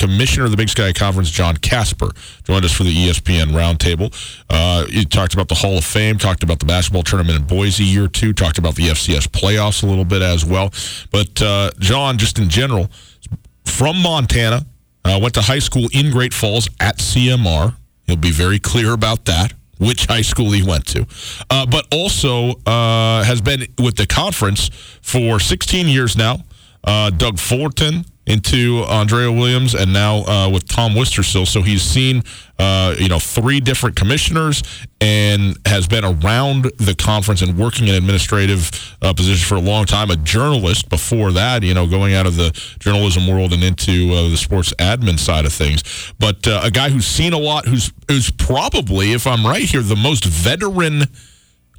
Commissioner of the Big Sky Conference, John Kasper, joined us for the ESPN Roundtable. Uh, he talked about the Hall of Fame, talked about the basketball tournament in Boise year two, talked about the FCS playoffs a little bit as well. But uh, John, just in general, from Montana, uh, went to high school in Great Falls at CMR. He'll be very clear about that which high school he went to, uh, but also uh, has been with the conference for 16 years now. Uh, Doug Fullerton into Andrea Williams and now uh, with Tom Wistrcill. So he's seen, uh, you know, three different commissioners and has been around the conference and working in administrative uh, positions for a long time. A journalist before that, you know, going out of the journalism world and into uh, the sports admin side of things. But uh, a guy who's seen a lot, who's who's probably, if I'm right here, the most veteran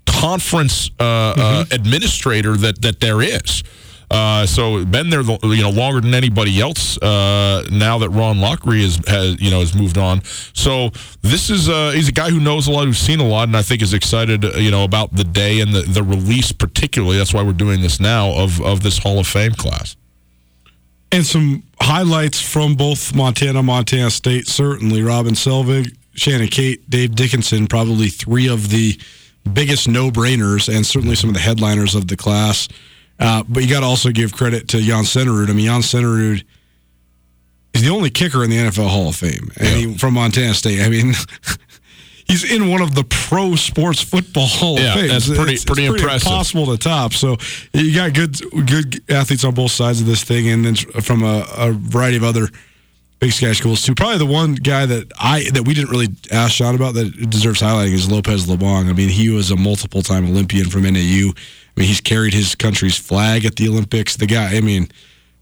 conference uh, mm-hmm. administrator that that there is. Uh, so been there, you know, longer than anybody else. Uh, now that Ron Lockery has, has, you know, has moved on. So this is uh, he's a guy who knows a lot, who's seen a lot, and I think is excited, you know, about the day and the, the release particularly. That's why we're doing this now of of this Hall of Fame class. And some highlights from both Montana, Montana State. Certainly, Robin Selvig, Shannon Cate, Dave Dickenson, probably three of the biggest no-brainers, and certainly some of the headliners of the class. Uh, but you got to also give credit to Jan Stenerud. I mean, Jan Stenerud is the only kicker in the NFL Hall of Fame. I mean, from Montana State. I mean, he's in one of the pro sports football Hall yeah, of Fame. That's pretty, it's, pretty, it's pretty impressive. Impossible to top. So you got good good athletes on both sides of this thing, and then from a, a variety of other Big Sky schools too. Probably the one guy that I that we didn't really ask Sean about that deserves highlighting is Lopez Lomong. I mean, he was a multiple time Olympian from NAU. I mean, he's carried his country's flag at the Olympics. The guy, I mean,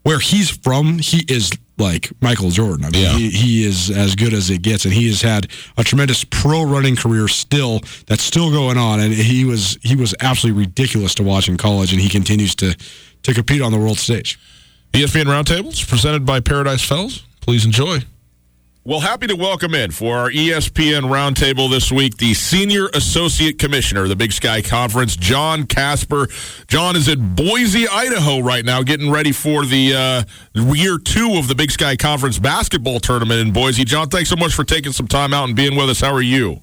where he's from, he is like Michael Jordan. I mean, yeah. he, he is as good as it gets, and he has had a tremendous pro running career still that's still going on. And he was he was absolutely ridiculous to watch in college, and he continues to to compete on the world stage. ESPN Roundtables presented by Paradise Fells. Please enjoy. Well, happy to welcome in for our ESPN roundtable this week the Senior Associate Commissioner of the Big Sky Conference, John Kasper. John is at Boise, Idaho right now, getting ready for the uh, year two of the Big Sky Conference basketball tournament in Boise. John, thanks so much for taking some time out and being with us. How are you?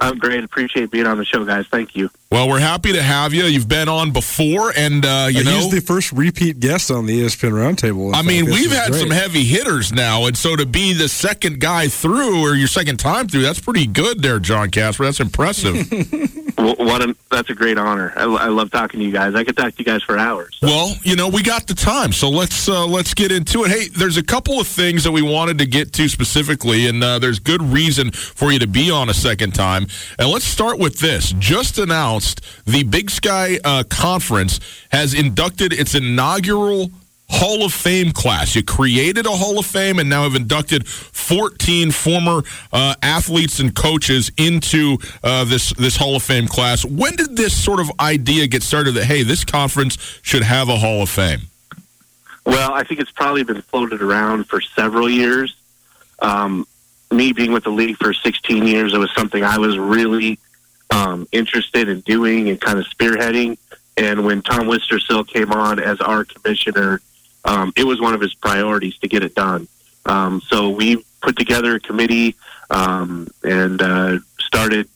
I'm great. Appreciate being on the show, guys. Thank you. Well, we're happy to have you. You've been on before, and uh, you uh, know he's the first repeat guest on the ESPN Roundtable. I mean, we've had great. some heavy hitters now, and so to be the second guy through or your second time through, that's pretty good, there, John Kasper. That's impressive. Well, what a, that's a great honor. I, I, love talking to you guys. I could talk to you guys for hours. So. Well, you know, we got the time, so let's uh, let's get into it. Hey, there's a couple of things that we wanted to get to specifically, and uh, there's good reason for you to be on a second time. And let's start with this. Just announced, the Big Sky uh, Conference has inducted its inaugural Hall of Fame class. You created a Hall of Fame and now have inducted 14 former uh, athletes and coaches into uh, this this Hall of Fame class. When did this sort of idea get started that hey, this conference should have a Hall of Fame? Well, I think it's probably been floated around for several years. Um, me being with the league for 16 years, it was something I was really um, interested in doing and kind of spearheading. And when Tom Wistrcill came on as our commissioner um, it was one of his priorities to get it done. Um, so we put together a committee um, and uh, started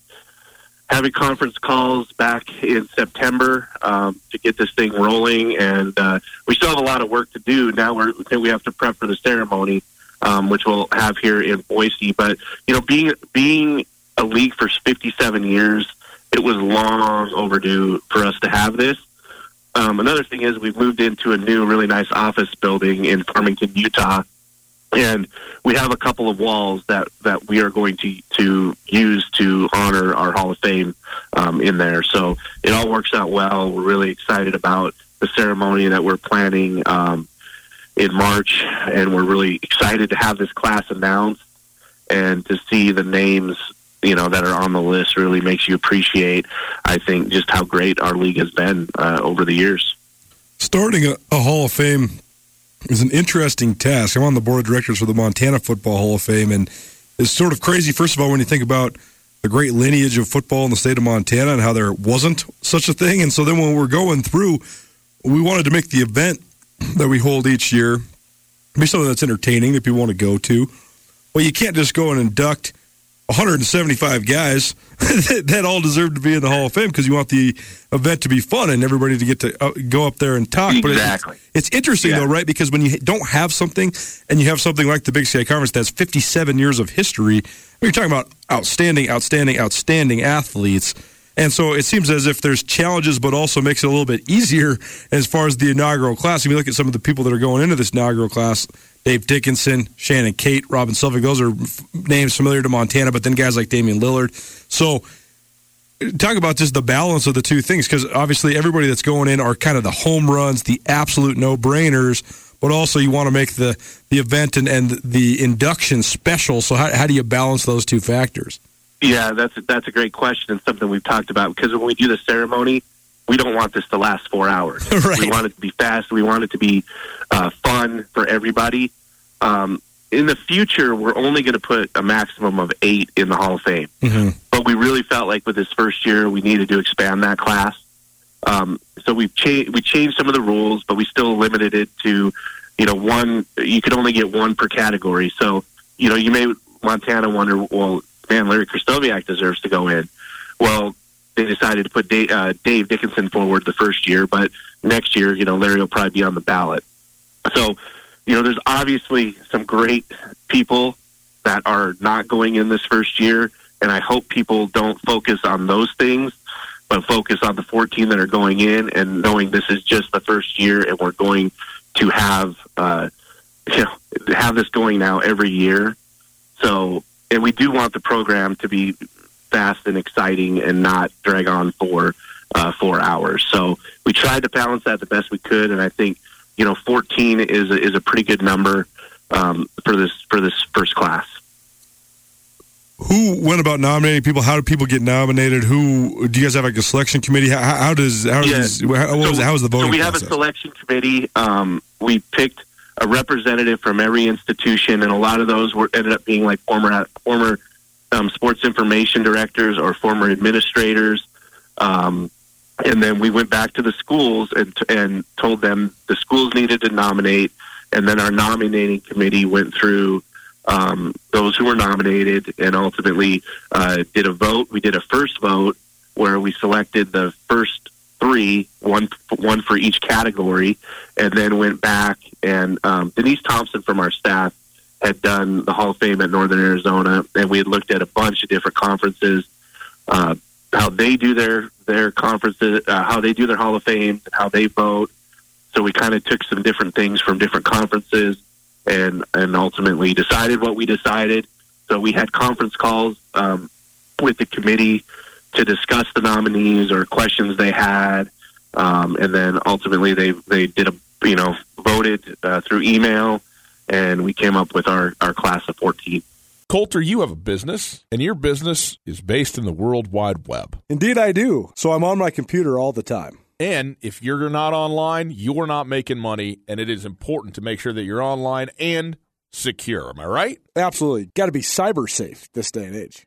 having conference calls back in September um, to get this thing rolling. And uh, we still have a lot of work to do. Now we're, we have to prep for the ceremony, um, which we'll have here in Boise. But you know, being being a league for 57 years, it was long overdue for us to have this. Um, another thing is we've moved into a new, really nice office building in Farmington, Utah, and we have a couple of walls that, that we are going to to use to honor our Hall of Fame um, in there. So it all works out well. We're really excited about the ceremony that we're planning um, in March, and we're really excited to have this class announced and to see the names you know that are on the list really makes you appreciate, I think, just how great our league has been uh, over the years. Starting a, a Hall of Fame is an interesting task. I'm on the board of directors for the Montana Football Hall of Fame, and it's sort of crazy. First of all, when you think about the great lineage of football in the state of Montana and how there wasn't such a thing, and so then when we're going through, we wanted to make the event that we hold each year be something that's entertaining that people want to go to. Well, you can't just go and induct 175 guys that, all deserve to be in the Hall of Fame because you want the event to be fun and everybody to get to uh, go up there and talk. Exactly. But it's, it's interesting yeah. though, right? Because when you don't have something and you have something like the Big Sky Conference that's 57 years of history, you're talking about outstanding, outstanding, outstanding athletes. And so it seems as if there's challenges, but also makes it a little bit easier as far as the inaugural class. If you look at some of the people that are going into this inaugural class, Dave Dickenson, Shannon Cate, Robin Selvig. Those are names familiar to Montana, but then guys like Damian Lillard. So talk about just the balance of the two things because obviously everybody that's going in are kind of the home runs, the absolute no brainers, but also you want to make the, the event and, and the induction special. So how, how do you balance those two factors? Yeah, that's a, that's a great question and something we've talked about because when we do the ceremony, we don't want this to last four hours. right. We want it to be fast. We want it to be uh, fun for everybody. Um, in the future, we're only going to put a maximum of eight in the Hall of Fame. Mm-hmm. But we really felt like with this first year, we needed to expand that class. Um, so we've changed we changed some of the rules, but we still limited it to, you know, one. You could only get one per category. So you know, you may Montana wonder, well, man, Larry Krystkowiak deserves to go in. Well, they decided to put Dave, uh, Dave Dickenson forward the first year, but next year, you know, Larry will probably be on the ballot. So, you know, there's obviously some great people that are not going in this first year, and I hope people don't focus on those things, but focus on the 14 that are going in and knowing this is just the first year, and we're going to have, uh, you know, have this going now every year. So, and we do want the program to be fast and exciting and not drag on for uh, four hours. So we tried to balance that the best we could, and I think you know, 14 is a, is a pretty good number um, for this for this first class. Who went about nominating people? How do people get nominated? Who do you guys have like a selection committee? How, how does how yeah. does how, so, was, how was the voting? So we process? have a selection committee. Um, we picked a representative from every institution, and a lot of those were ended up being like former former um, sports information directors or former administrators. Um, and then we went back to the schools and and told them the schools needed to nominate, and then our nominating committee went through um, those who were nominated and ultimately uh, did a vote. We did a first vote where we selected the first three, one one for each category, and then went back and um, Denise Thompson from our staff had done the Hall of Fame at Northern Arizona, and we had looked at a bunch of different conferences. Uh, how they do their their conferences, uh, how they do their Hall of Fame, how they vote. So we kind of took some different things from different conferences, and and ultimately decided what we decided. So we had conference calls um, with the committee to discuss the nominees or questions they had, um, and then ultimately they they did a you know voted uh, through email, and we came up with our our class of fourteen. Colter, you have a business, and your business is based in the World Wide Web. Indeed, I do. So I'm on my computer all the time. And if you're not online, you're not making money, and it is important to make sure that you're online and secure. Am I right? Absolutely. Got to be cyber safe this day and age.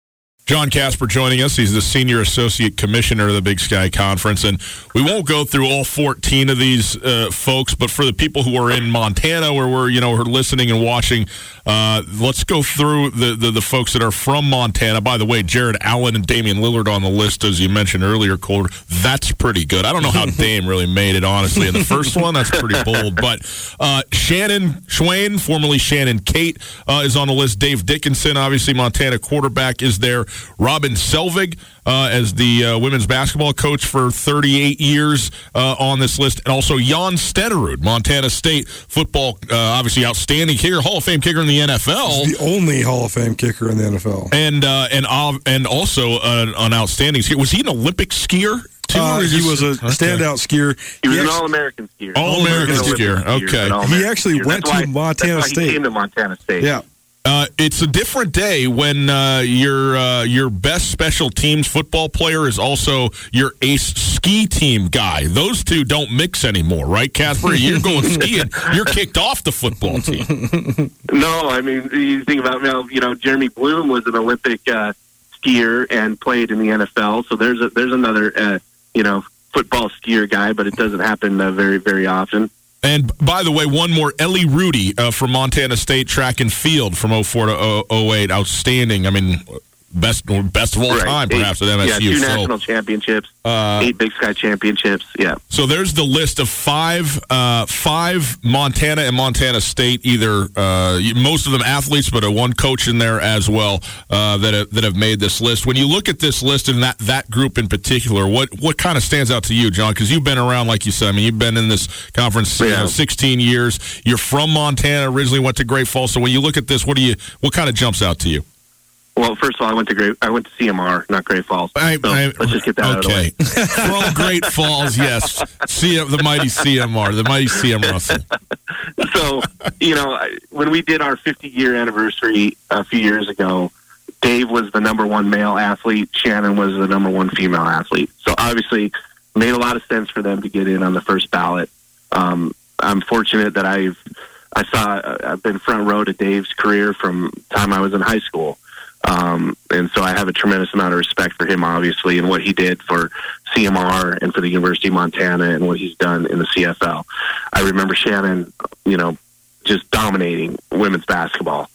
John Kasper joining us. He's the Senior Associate Commissioner of the Big Sky Conference. And we won't go through all 14 of these uh, folks, but for the people who are in Montana where we're, you know, are listening and watching, uh, let's go through the, the, the, folks that are from Montana. By the way, Jared Allen and Damian Lillard on the list, as you mentioned earlier, Cole. That's pretty good. I don't know how Dame really made it, honestly, in the first one. That's pretty bold. But uh, Shannon Schweyen, formerly Shannon Cate, uh, is on the list. Dave Dickenson, obviously, Montana quarterback, is there. Robin Selvig uh, as the uh, women's basketball coach for 38 years uh, on this list, and also Jan Stenerud, Montana State football, uh, obviously outstanding kicker, Hall of Fame kicker in the NFL. He's the only Hall of Fame kicker in the NFL, and uh, and and also an, an outstanding skier. Was he an Olympic skier? Uh, he was a okay. standout skier. He was he an All American skier. All American skier. Okay. He actually went to Montana State. He came to Montana State. Yeah. Uh, it's a different day when uh, your uh, your best special teams football player is also your ace ski team guy. Those two don't mix anymore, right, Kasper? You're going skiing. You're kicked off the football team. No, I mean you think about now. you know Jeremy Bloom was an Olympic uh, skier and played in the NFL, so there's a, there's another uh, you know football skier guy, but it doesn't happen uh, very very often. And by the way, one more Ellie Rudy uh, from Montana State track and field from 04 to 08. Outstanding. I mean, best best of all right. time, perhaps, eight, at MSU. Yeah, two so, national championships, uh, eight Big Sky championships. Yeah. So there's the list of five uh, five Montana and Montana State. Either uh, most of them athletes, but a one coach in there as well uh, that have, that have made this list. When you look at this list and that that group in particular, what what kind of stands out to you, John? Because you've been around, like you said. I mean, you've been in this conference yeah. you know, 16 years. You're from Montana. Originally went to Great Falls. So when you look at this, what do you what kind of jumps out to you? Well, first of all, I went to Great. I went to CMR, not Great Falls. I, so I, let's just get that okay. out of the way. From Great Falls, yes. The mighty CMR, the mighty CM Russell. so, you know, when we did our 50 year anniversary a few years ago, Dave was the number one male athlete. Shannon was the number one female athlete. So obviously, made a lot of sense for them to get in on the first ballot. Um, I'm fortunate that I've I saw I've been front row to Dave's career from time I was in high school. Um, and so I have a tremendous amount of respect for him, obviously, and what he did for CMR and for the University of Montana and what he's done in the CFL. I remember Shannon, you know, just dominating women's basketball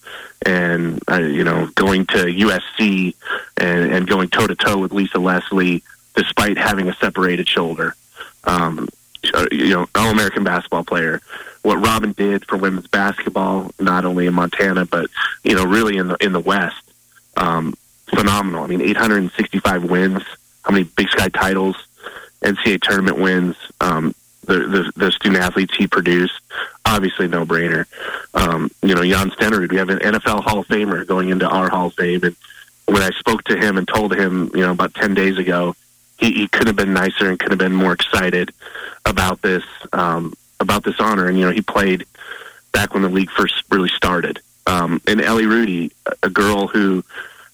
and, uh, you know, going to USC and, and going toe to toe with Lisa Leslie despite having a separated shoulder. Um, uh, you know, all American basketball player. What Robin did for women's basketball, not only in Montana, but, you know, really in the, in the West um, phenomenal. I mean, 865 wins. How many Big Sky titles? NCAA tournament wins. Um, the, the, the student athletes he produced, obviously no brainer. Um, you know, Jan Stenerud, we have an NFL Hall of Famer going into our Hall of Fame, and when I spoke to him and told him, you know, about ten days ago, he, he could have been nicer and could have been more excited about this um, about this honor. And you know, he played back when the league first really started. Um, and Ellie Rudy, a girl who,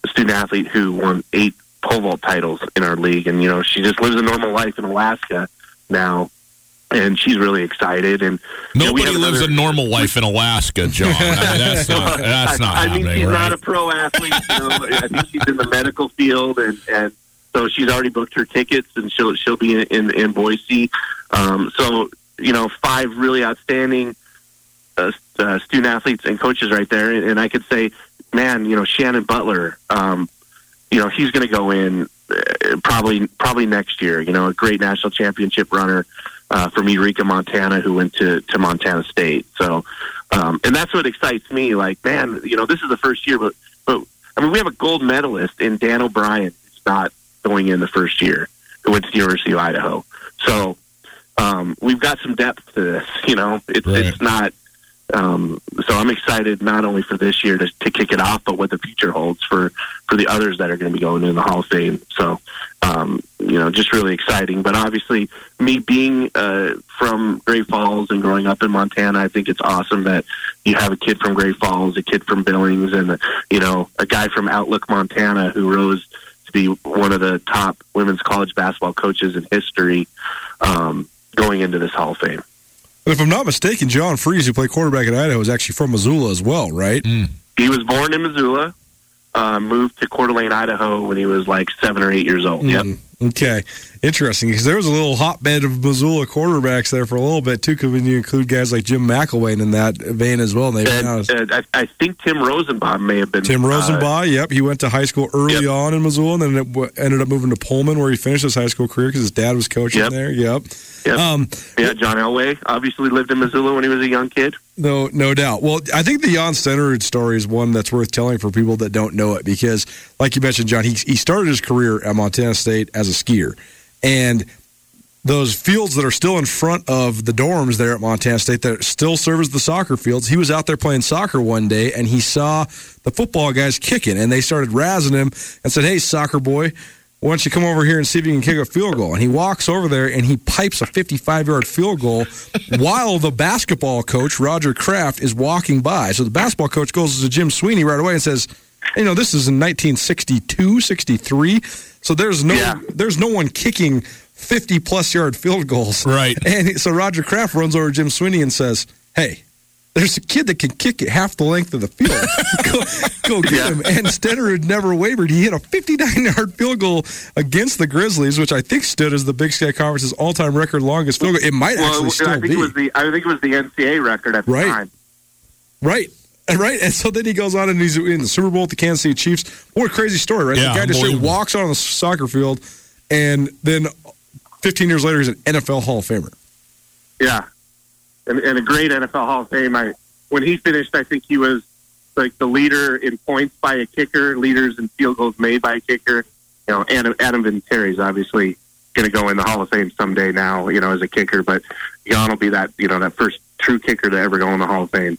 a student athlete who won eight pole vault titles in our league, and you know she just lives a normal life in Alaska now and she's really excited. And nobody you know, lives another... a normal life in Alaska, John. I mean, that's not that's not. I, I mean, she's right? not a pro athlete. You know, I think she's in the medical field, and and so she's already booked her tickets, and she'll she'll be in in, in Boise. Um, so you know, five really outstanding uh, uh, student athletes and coaches right there, and, and I could say, man, you know, Shannon Butler. Um, you know, he's going to go in uh, probably probably next year. You know, a great national championship runner uh, from Eureka, Montana, who went to, to Montana State. So, um, and that's what excites me. Like, man, you know, this is the first year, but, but I mean, we have a gold medalist in Dan O'Brien who's not going in the first year, who went to the University of Idaho. So, um, we've got some depth to this. You know, it's right. it's not um, so I'm excited not only for this year to, to kick it off, but what the future holds for, for the others that are going to be going in the Hall of Fame. So, um, you know, just really exciting. But obviously, me being uh, from Great Falls and growing up in Montana, I think it's awesome that you have a kid from Great Falls, a kid from Billings, and you know, a guy from Outlook, Montana, who rose to be one of the top women's college basketball coaches in history, um, going into this Hall of Fame. If I'm not mistaken, John Friesz, who played quarterback at Idaho, is actually from Missoula as well, right? Mm. He was born in Missoula, uh, moved to Coeur d'Alene, Idaho when he was like seven or eight years old. Mm. Yep. Okay, interesting because there was a little hotbed of Missoula quarterbacks there for a little bit too. Because when you include guys like Jim McElwain in that vein as well, and, and I, I, think Tim Rosenbach may have been Tim Rosenbach. Uh, yep, he went to high school early yep. on in Missoula, and then it w- ended up moving to Pullman, where he finished his high school career because his dad was coaching yep. there. Yep. Yep. Um, yeah, John Elway obviously lived in Missoula when he was a young kid. No, no doubt. Well, I think the Jan Stenerud story is one that's worth telling for people that don't know it because, like you mentioned, John, he, he started his career at Montana State as a skier. And those fields that are still in front of the dorms there at Montana State that still serve as the soccer fields. He was out there playing soccer one day and he saw the football guys kicking and they started razzing him and said, Hey, soccer boy, why don't you come over here and see if you can kick a field goal? And he walks over there and he pipes a 55 yard field goal while the basketball coach, Roger Kraft, is walking by. So the basketball coach goes to Jim Sweeney right away and says, you know, this is in 1962, 63. So there's no yeah. there's no one kicking 50 plus yard field goals. Right. And so Roger Kraft runs over Jim Sweeney and says, "Hey, there's a kid that can kick it half the length of the field. go, go, get yeah. him. And Stenerud never wavered. He hit a 59 yard field goal against the Grizzlies, which I think stood as the Big Sky Conference's all time record longest field goal. It might well, actually still I think be. It was the, I think it was the NCAA record at the right. time. Right. And right, and so then he goes on and he's in the Super Bowl with the Kansas City Chiefs. What a crazy story, right? Yeah, the guy just straight walks on the soccer field, and then 15 years later, he's an NFL Hall of Famer. Yeah, and, and a great NFL Hall of Fame. I, when he finished, I think he was like the leader in points by a kicker, leaders in field goals made by a kicker. You know, Adam, Adam Vinatieri is obviously going to go in the Hall of Fame someday now, you know, as a kicker, but Jan will be that, you know, that first true kicker to ever go in the Hall of Fame.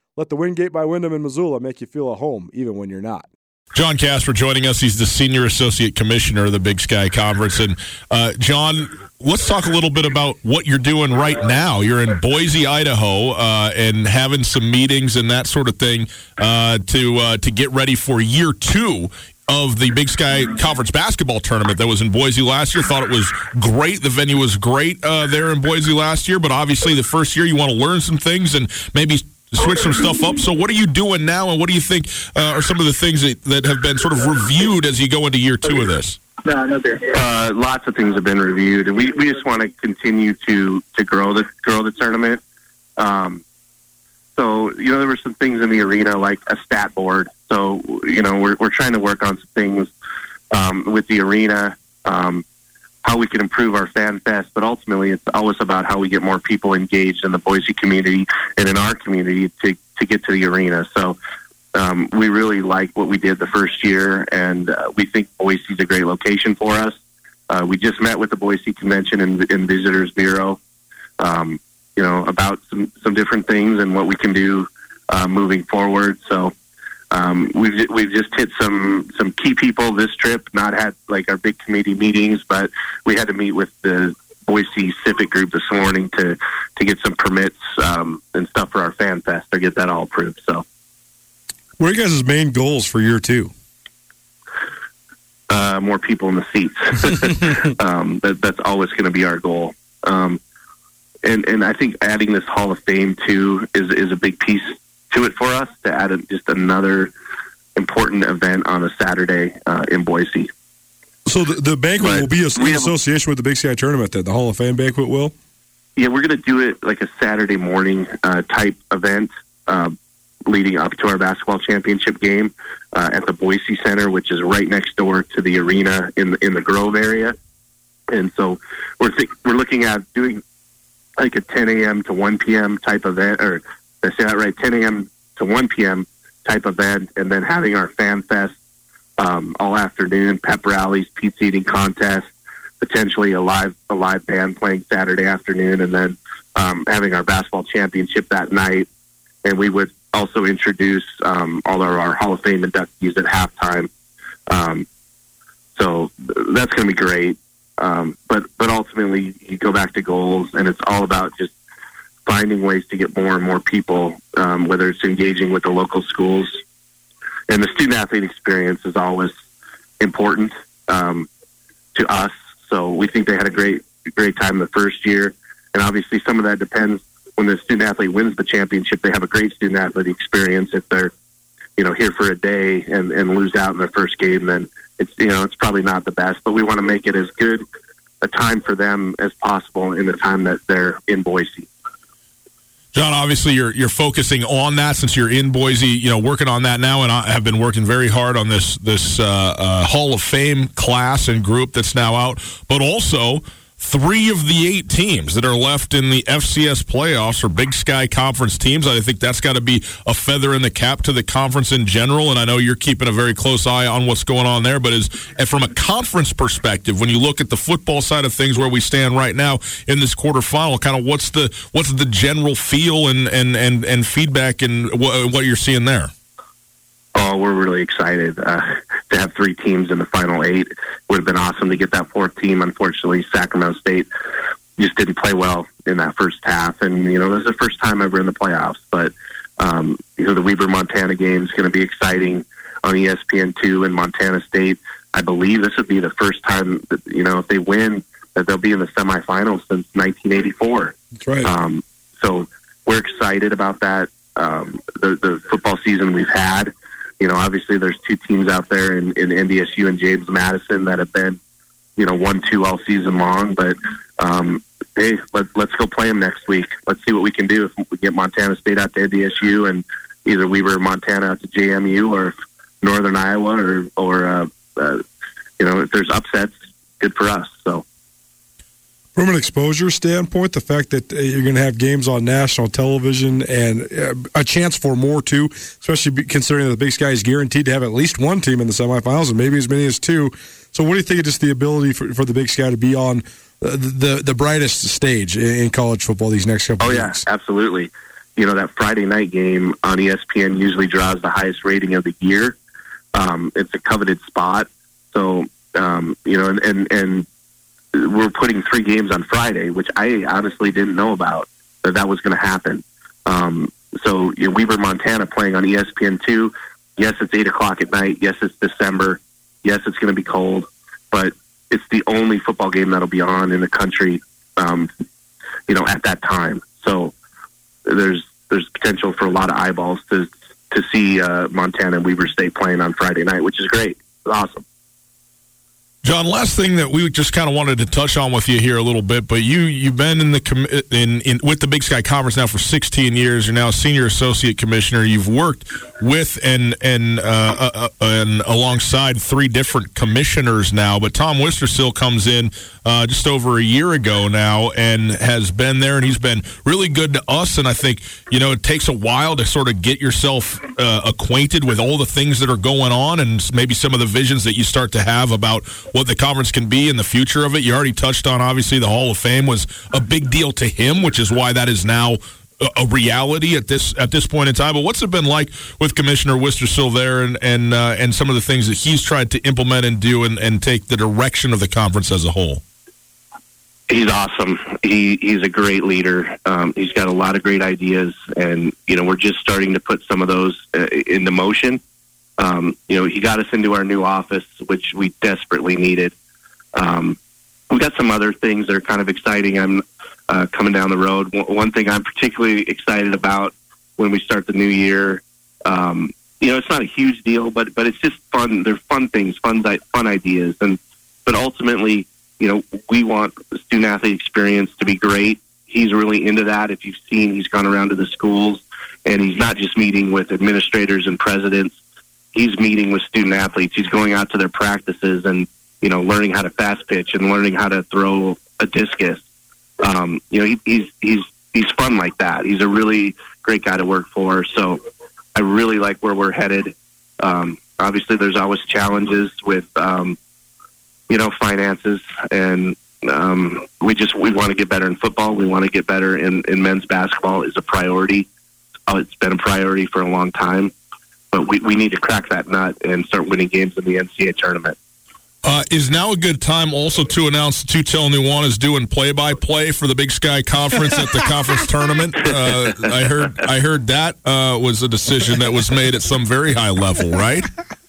Let the Wingate by Wyndham in Missoula make you feel at home, even when you're not. John Kasper joining us. He's the Senior Associate Commissioner of the Big Sky Conference. And, uh, John, let's talk a little bit about what you're doing right now. You're in Boise, Idaho, uh, and having some meetings and that sort of thing uh, to, uh, to get ready for year two of the Big Sky Conference basketball tournament that was in Boise last year. Thought it was great. The venue was great uh, there in Boise last year, but obviously the first year you want to learn some things and maybe switch some stuff up. So, what are you doing now, and what do you think uh, are some of the things that, that have been sort of reviewed as you go into year two of this? No, no beer. Uh, lots of things have been reviewed, and we, we just want to continue to to grow the grow the tournament. Um, so you know, there were some things in the arena like a stat board. So you know, we're we're trying to work on some things um, with the arena. Um, how we can improve our fan fest, but ultimately it's always about how we get more people engaged in the Boise community and in our community to, to get to the arena. So um, we really like what we did the first year, and uh, we think Boise is a great location for us. Uh, we just met with the Boise Convention and, and Visitors Bureau, um, you know, about some, some different things and what we can do uh, moving forward. So um, we've we've just hit some some key people this trip. Not had like our big committee meetings, but we had to meet with the Boise Civic Group this morning to to get some permits um, and stuff for our fan fest to get that all approved. So, what are you guys' main goals for year two? Uh, more people in the seats. um, that, that's always going to be our goal. Um, and and I think adding this Hall of Fame too is is a big piece to it for us to add a, just another important event on a Saturday uh, in Boise. So the, the banquet but will be a, in association with the Big Sky tournament. Then the Hall of Fame banquet will. Yeah, we're going to do it like a Saturday morning uh, type event uh, leading up to our basketball championship game uh, at the Boise Center, which is right next door to the arena in the, in the Grove area. And so we're th- we're looking at doing like a 10 a.m. to 1 p.m. type event or I say that right, 10 a.m. to 1 p.m. type event, and then having our fan fest um, all afternoon, pep rallies, pizza eating contest, potentially a live a live band playing Saturday afternoon, and then um, having our basketball championship that night. And we would also introduce um, all of our Hall of Fame inductees at halftime. Um, so that's going to be great. Um, but but ultimately, you go back to goals, and it's all about just finding ways to get more and more people, um, whether it's engaging with the local schools. And the student athlete experience is always important um, to us. So we think they had a great, great time the first year. And obviously, some of that depends when the student athlete wins the championship. They have a great student athlete experience. If they're, you know, here for a day and, and lose out in their first game, then it's you know it's probably not the best. But we want to make it as good a time for them as possible in the time that they're in Boise. John, obviously you're you're focusing on that since you're in Boise, you know, working on that now, and I have been working very hard on this this uh, uh, Hall of Fame class and group that's now out, but also Three of the eight teams that are left in the FCS playoffs are Big Sky Conference teams. I think that's got to be a feather in the cap to the conference in general. And I know you're keeping a very close eye on what's going on there. But as from a conference perspective, when you look at the football side of things, where we stand right now in this quarterfinal, kind of what's the what's the general feel and and and, and feedback and what you're seeing there? Oh, we're really excited uh, to have three teams in the final eight. Would have been awesome to get that fourth team. Unfortunately, Sacramento State just didn't play well in that first half, and you know this is the first time ever in the playoffs. But um, you know the Weber Montana game is going to be exciting on ESPN two in Montana State. I believe this would be the first time that you know if they win that they'll be in the semifinals since 1984. That's right. Um, so we're excited about that. Um, the, the football season we've had you know, obviously there's two teams out there in, in NDSU and James Madison that have been, you know, one two all season long. But um, hey, let, let's go play them next week. Let's see what we can do if we get Montana State out to NDSU and either Weber Montana out to JMU or Northern Iowa or or uh, uh, you know if there's upsets, good for us. So from an exposure standpoint, the fact that uh, you're going to have games on national television and uh, a chance for more too, especially considering that the Big Sky is guaranteed to have at least one team in the semifinals and maybe as many as two. So, what do you think of just the ability for, for the Big Sky to be on uh, the the brightest stage in college football these next couple? Oh of yeah, absolutely. You know that Friday night game on ESPN usually draws the highest rating of the year. Um, it's a coveted spot, so um, you know, and and, and we're putting three games on Friday, which I honestly didn't know about that that was going to happen. Um, so you know, Weber, Montana, playing on ESPN two. Yes, it's eight o'clock at night. Yes, it's December. Yes, it's going to be cold, but it's the only football game that'll be on in the country. Um, you know, at that time. So there's there's potential for a lot of eyeballs to to see uh, Montana and Weber State playing on Friday night, which is great. It's awesome. John, last thing that we just kind of wanted to touch on with you here a little bit, but you you've been in the in, in with the Big Sky Conference now for 16 years. You're now senior associate commissioner. You've worked with and and uh, uh, uh and alongside three different commissioners now. But Tom Wistrcill comes in uh, just over a year ago now and has been there, and he's been really good to us. And I think you know it takes a while to sort of get yourself uh, acquainted with all the things that are going on, and maybe some of the visions that you start to have about what the conference can be in the future of it. You already touched on obviously the Hall of Fame was a big deal to him, which is why that is now a reality at this at this point in time. But what's it been like with Commissioner Wistrcill there, and and uh, and some of the things that he's tried to implement and do, and, and take the direction of the conference as a whole? He's awesome. He he's a great leader. Um, he's got a lot of great ideas, and you know we're just starting to put some of those uh, into motion. Um, you know, he got us into our new office, which we desperately needed. Um, we've got some other things that are kind of exciting. I'm uh, coming down the road. One thing I'm particularly excited about when we start the new year. Um, you know, it's not a huge deal, but but it's just fun. They're fun things, fun fun ideas, and but ultimately, you know, we want the student athlete experience to be great. He's really into that. If you've seen, he's gone around to the schools, and he's not just meeting with administrators and presidents he's meeting with student athletes. He's going out to their practices and you know learning how to fast pitch and learning how to throw a discus. Um, you know, he, he's he's he's fun like that. He's a really great guy to work for. So I really like where we're headed. Um, obviously, there's always challenges with um, you know finances and. Um, we just we want to get better in football. We want to get better in, in men's basketball is a priority. Oh, it's been a priority for a long time but we, we need to crack that nut and start winning games in the NCAA tournament. Uh, is now a good time also to announce that Tutel is doing play-by-play for the Big Sky Conference at the conference tournament? Uh, I heard I heard that uh, was a decision that was made at some very high level, right?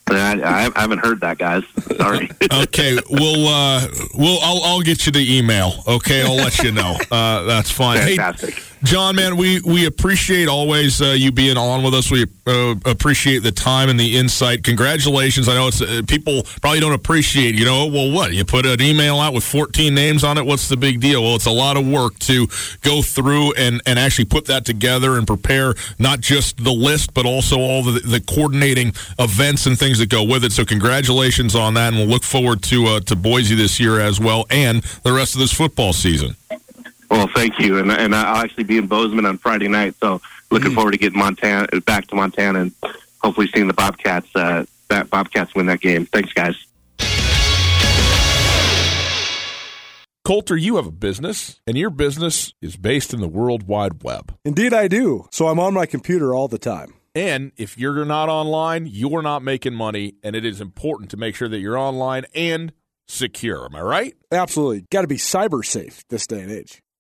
I, I, haven't heard that, guys. Sorry. okay, we'll uh, we'll I'll, I'll get you the email. Okay, I'll let you know. Uh, that's fine. Fantastic. Hey, John, man, we we appreciate always uh, you being on with us. We uh, appreciate the time and the insight. Congratulations. I know it's uh, people probably don't appreciate. You know, well, what you put an email out with 14 names on it. What's the big deal? Well, it's a lot of work to go through and and actually put that together and prepare not just the list, but also all the the coordinating events and things that go with it. So, congratulations on that, and we'll look forward to uh, to Boise this year as well, and the rest of this football season. Well, thank you, and and I'll actually be in Bozeman on Friday night, so looking mm. forward to getting Montana back to Montana and hopefully seeing the Bobcats uh, that Bobcats win that game. Thanks, guys. Colter, you have a business, and your business is based in the World Wide Web. Indeed, I do. So I'm on my computer all the time. And if you're not online, you're not making money, and it is important to make sure that you're online and secure. Am I right? Absolutely. Got to be cyber safe this day and age.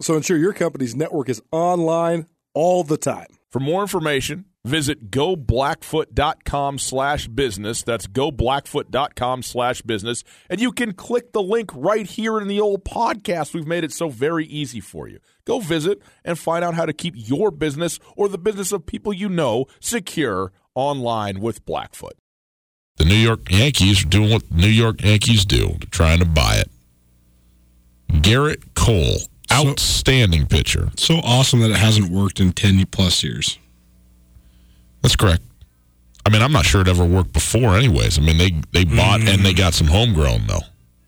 So ensure your company's network is online all the time. For more information, visit goblackfoot.com slash business. That's goblackfoot.com slash business. And you can click the link right here in the old podcast. We've made it so very easy for you. Go visit and find out how to keep your business or the business of people you know secure online with Blackfoot. The New York Yankees are doing what the New York Yankees do. Trying to buy it. Gerrit Cole outstanding pitcher. So awesome that it hasn't worked in 10 plus years. That's correct. I mean, I'm not sure it ever worked before, anyways. I mean, they, they bought mm-hmm. and they got some homegrown, though.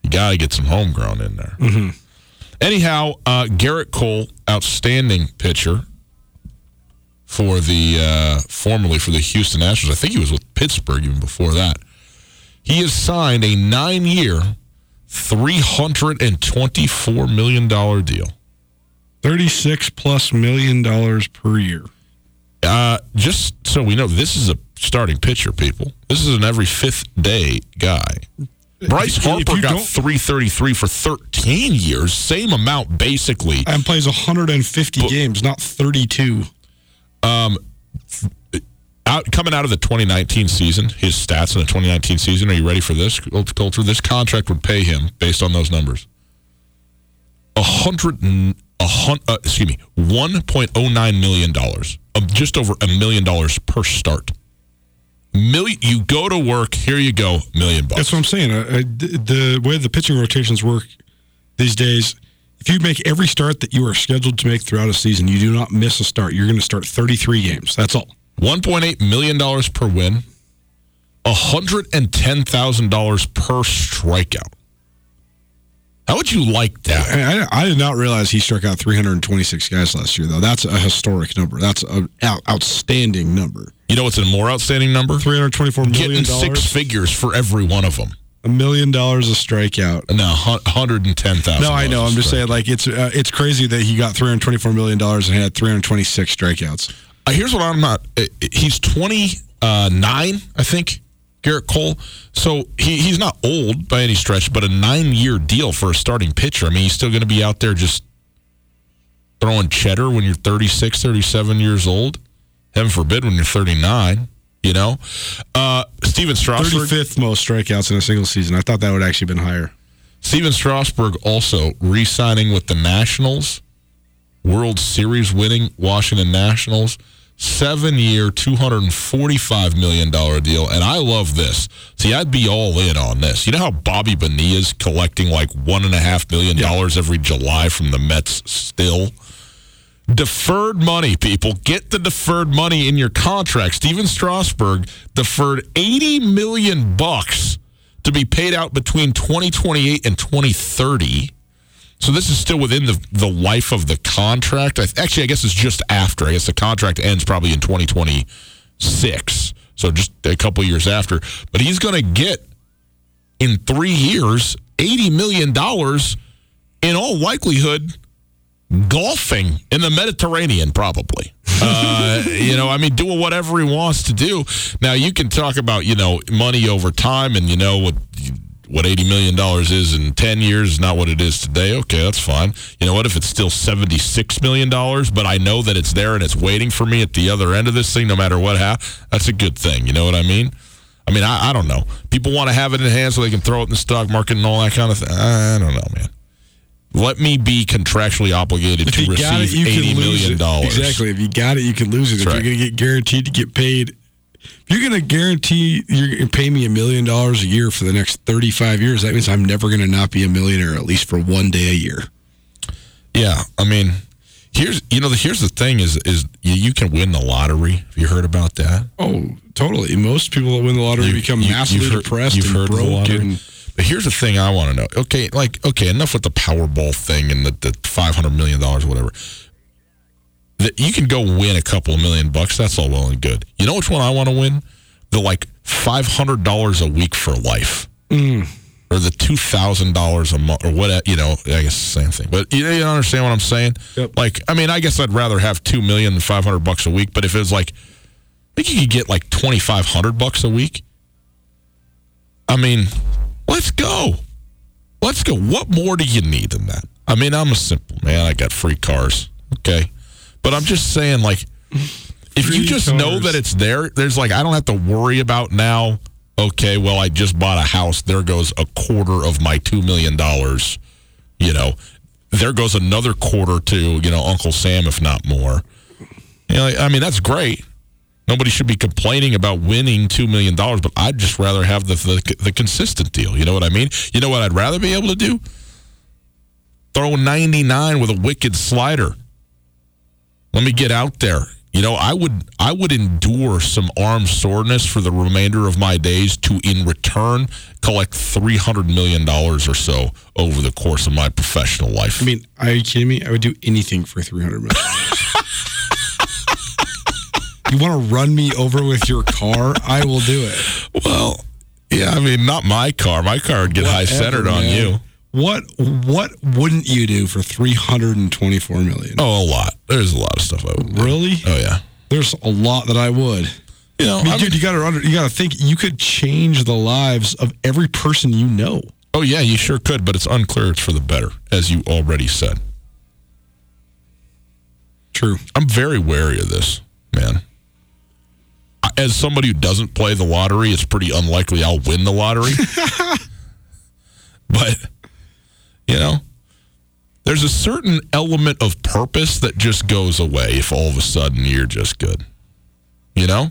You got to get some homegrown in there. Mm-hmm. Anyhow, uh, Gerrit Cole, outstanding pitcher for the uh, formerly for the Houston Astros. I think he was with Pittsburgh even before that. He has signed a nine year, $324 million deal. 36 plus million dollars per year. Uh, just so we know, this is a starting pitcher, people. This is an every fifth day guy. Bryce Harper got 333 for 13 years, same amount basically. And plays 150 but, games, not 32. Um, out coming out of the 2019 season, his stats in the 2019 season. Are you ready for this, Colter? This contract would pay him based on those numbers. A hundred, a hundred, uh, excuse me, 1.09 million dollars, just over a million dollars per start million. You go to work. Here you go, million bucks. That's what I'm saying. Uh, the way the pitching rotations work these days, if you make every start that you are scheduled to make throughout a season, you do not miss a start. You're going to start 33 games. That's all. 1.8 million dollars per win. $110,000 per strikeout. How would you like that? I, I, did not realize he struck out 326 guys last year, though. That's a historic number. That's an outstanding number. You know what's a more outstanding number? $324 million. Getting six figures for every one of them. A million dollars a strikeout. No, 110000 No, I know. I'm just saying, like, it's uh, it's crazy that he got $324 million and had 326 strikeouts. Uh, here's what I'm not. Uh, he's 29, I think. Gerrit Cole. So he, he's not old by any stretch, but a nine year deal for a starting pitcher. I mean, he's still going to be out there just throwing cheddar when you're 36, 37 years old. Heaven forbid when you're 39. You know, uh, Stephen Strasburg, 35th most strikeouts in a single season. I thought that would actually been higher. Stephen Strasburg also re-signing with the Nationals, World Series winning Washington Nationals seven year, $245 million deal. And I love this. See, I'd be all in on this. You know how Bobby Bonilla is collecting like $1.5 million yeah. every July from the Mets still? Deferred money, people. Get the deferred money in your contract. Stephen Strasburg deferred 80 million bucks to be paid out between 2028 and 2030. So this is still within the the life of the contract. I, actually, I guess it's just after. I guess the contract ends probably in 2026. So just a couple years after. But he's going to get in three years 80 million dollars in all likelihood golfing in the Mediterranean, probably. Uh, you know, I mean, doing whatever he wants to do. Now, you can talk about, you know, money over time and, you know, what what $80 million is in 10 years is not what it is today. Okay, that's fine. You know what? If it's still $76 million, but I know that it's there and it's waiting for me at the other end of this thing, no matter what happens, that's a good thing. You know what I mean? I mean, I, I don't know. People want to have it in hand so they can throw it in the stock market and all that kind of thing. I don't know, man. Let me be contractually obligated if to receive it, eighty million dollars. Exactly. If you got it, you can lose it. That's if right. you're going to get guaranteed to get paid you're going to guarantee you're going to pay me a million dollars a year for the next 35 years, that means I'm never going to not be a millionaire at least for one day a year. Yeah, I mean, here's you know here's the thing is is you, you can win the lottery. Have you heard about that? Oh, totally. Most people that win the lottery you, become you, massively heard, depressed you've and heard broke. And, but here's the thing I want to know. Okay, like okay, enough with the Powerball thing and the, the 500 million dollars whatever you can go win a couple of million bucks. That's all well and good. You know which one I want to win? The like five hundred dollars a week for life, mm. or the two thousand dollars a month, or what? You know, I guess the same thing. But you, you understand what I'm saying? Yep. Like, I mean, I guess I'd rather have two million than five hundred bucks a week. But if it was like, I think you could get like twenty five hundred bucks a week. I mean, let's go. Let's go. What more do you need than that? I mean, I'm a simple man. I got free cars. Okay. But I'm just saying, like, if you just cars. know that it's there, there's like, I don't have to worry about now, okay, well, I just bought a house. There goes a quarter of my $2 million. You know, there goes another quarter to, you know, Uncle Sam, if not more. You know, I mean, that's great. Nobody should be complaining about winning $2 million, but I'd just rather have the, the, the consistent deal. You know what I mean? You know what I'd rather be able to do? Throw 99 with a wicked slider let me get out there. You know, I would I would endure some arm soreness for the remainder of my days to in return collect three hundred million dollars or so over the course of my professional life. I mean, are you kidding me? I would do anything for three hundred million. you want to run me over with your car? I will do it. Well, yeah, I mean, not my car. My car would get high centered on you. What what wouldn't you do for three hundred and twenty four million? Oh, a lot. There's a lot of stuff I would. Really? Oh yeah. There's a lot that I would. You know, I mean, I dude, you got to you got to think you could change the lives of every person you know. Oh yeah, you sure could, but it's unclear it's for the better, as you already said. True. I'm very wary of this, man. As somebody who doesn't play the lottery, it's pretty unlikely I'll win the lottery. but you know, there's a certain element of purpose that just goes away if all of a sudden you're just good. You know?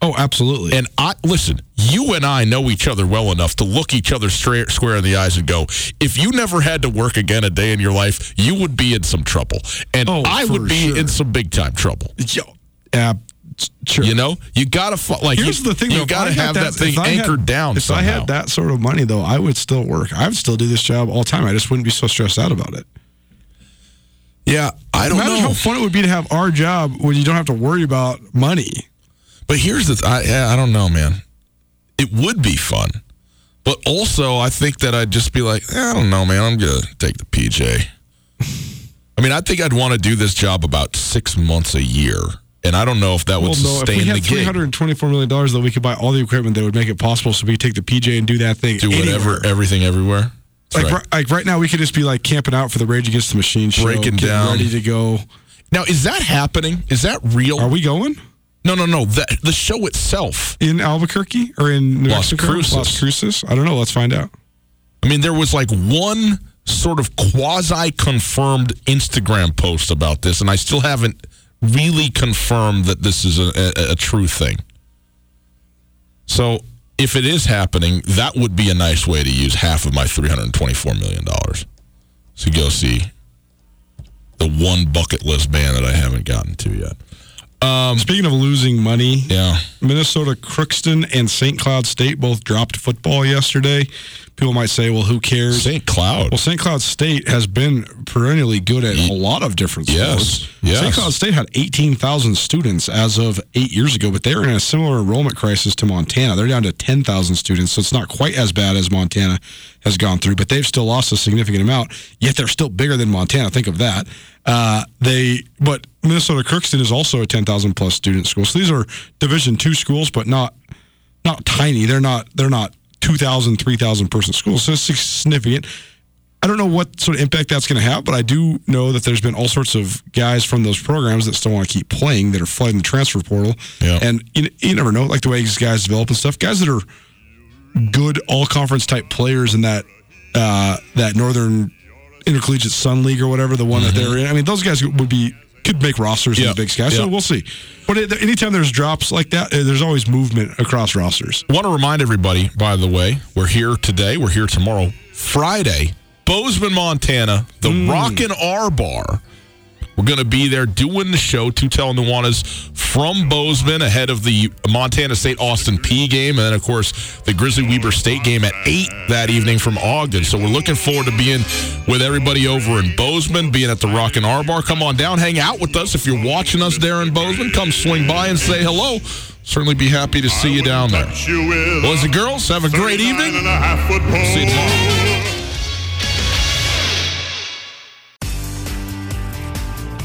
Oh, absolutely. And I listen, you and I know each other well enough to look each other straight, square in the eyes and go, if you never had to work again a day in your life, you would be in some trouble. And Oh, I would be sure. in some big time trouble. Yeah, sure. You know, you gotta like Here's you, the thing. You though, gotta have that, thing if I had- anchored down. If I had that sort of money, though, I would still work. I would still do this job all the time. I just wouldn't be so stressed out about it. yeah, I don't Imagine know. how fun it would be to have our job when you don't have to worry about money. But here's the th- I, yeah, I don't know, man. It would be fun, but also I think that I'd just be like, "Eh, I don't know, man. I'm gonna take the PJ. I mean, I think I'd want to do this job about six months a year, and I don't know if that would Well, no, if we the had three hundred and twenty-four million dollars, that we could buy all the equipment that would make it possible, so we could take the PJ and do that thing. Do whatever, anywhere. everything, everywhere. That's Like right. right. like right now, we could just be like camping out for the Rage Against the Machine show, Breaking down. ready to go. Now, is that happening? Is that real? Are we going no, no, no. The, the show itself. in Albuquerque or in New Las Mexico? Cruces. Las Cruces. I don't know. Let's find out. I mean, there was like one sort of quasi confirmed Instagram post about this, and I still haven't really confirmed that this is a, a, a true thing. So, if it is happening, that would be a nice way to use half of my $324 million to go see the one bucket list band that I haven't gotten to yet. Um, Speaking of losing money, Yeah. Minnesota Crookston and St. Cloud State both dropped football yesterday. People might say, well, who cares? St. Cloud. Well, St. Cloud State has been perennially good at a lot of different Yes, sports. yes. St. Cloud State had 18,000 students as of eight years ago, but they were in a similar enrollment crisis to Montana. They're down to 10,000 students, so it's not quite as bad as Montana has gone through, but they've still lost a significant amount, yet they're still bigger than Montana. Think of that. Uh, they, but Minnesota Crookston is also a 10,000 plus student school. So these are Division two schools, but not not tiny. They're not they're not 2,000, 3,000 person schools. So it's significant. I don't know what sort of impact that's going to have, but I do know that there's been all sorts of guys from those programs that still want to keep playing that are flooding the transfer portal. Yeah. And you, you never know, like the way these guys develop and stuff. Guys that are good all conference type players in that uh, that Northern Intercollegiate Sun League or whatever the one that they're in. I mean, those guys would be could make rosters in the Big Sky. So Yeah. we'll see. But it, anytime there's drops like that, uh, there's always movement across rosters. want to remind everybody, by the way, we're here today. We're here tomorrow, Friday, Bozeman, Montana, the Mm. Rockin' R Bar. We're going to be there doing the show, Tutel Nuanas from Bozeman ahead of the Montana State Austin Peay game. And then, of course, the Grizzly Weber State game at 8 that evening from Ogden. So we're looking forward to being with everybody over in Bozeman, being at the Rockin' R Bar. Come on down, hang out with us. If you're watching us there in Bozeman, come swing by and say hello. Certainly be happy to see you down there. Boys and girls, have a great evening. See you tomorrow.